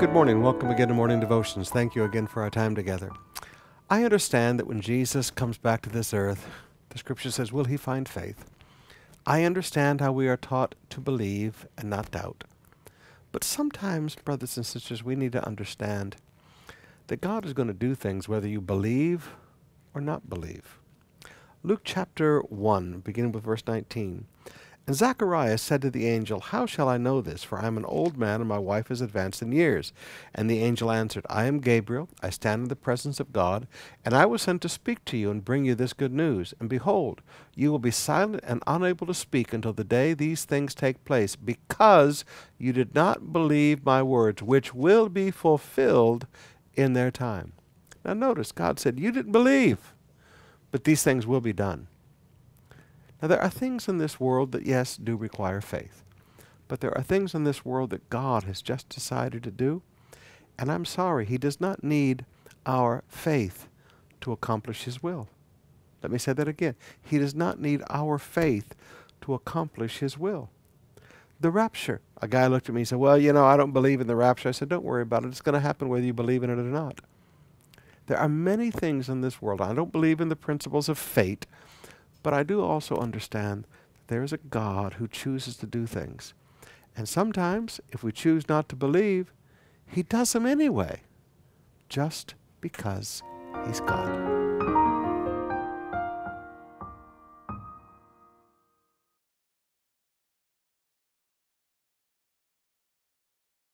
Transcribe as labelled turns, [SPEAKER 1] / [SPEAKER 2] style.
[SPEAKER 1] Good morning. Welcome again to Morning Devotions. Thank you again for our time together. I understand that when Jesus comes back to this earth, the scripture says, Will he find faith? I understand how we are taught to believe and not doubt. But sometimes, brothers and sisters, we need to understand that God is going to do things whether you believe or not believe. Luke chapter 1, beginning with verse 19. And Zacharias said to the angel, How shall I know this? For I am an old man, and my wife is advanced in years. And the angel answered, I am Gabriel. I stand in the presence of God, and I was sent to speak to you and bring you this good news. And behold, you will be silent and unable to speak until the day these things take place, because you did not believe my words, which will be fulfilled in their time. Now notice, God said, You didn't believe, but these things will be done. Now, there are things in this world that, yes, do require faith. But there are things in this world that God has just decided to do. And I'm sorry, He does not need our faith to accomplish His will. Let me say that again. He does not need our faith to accomplish His will. The rapture. A guy looked at me and said, Well, you know, I don't believe in the rapture. I said, Don't worry about it. It's going to happen whether you believe in it or not. There are many things in this world. I don't believe in the principles of fate. But I do also understand that there is a God who chooses to do things. And sometimes, if we choose not to believe, He does them anyway, just because He's God.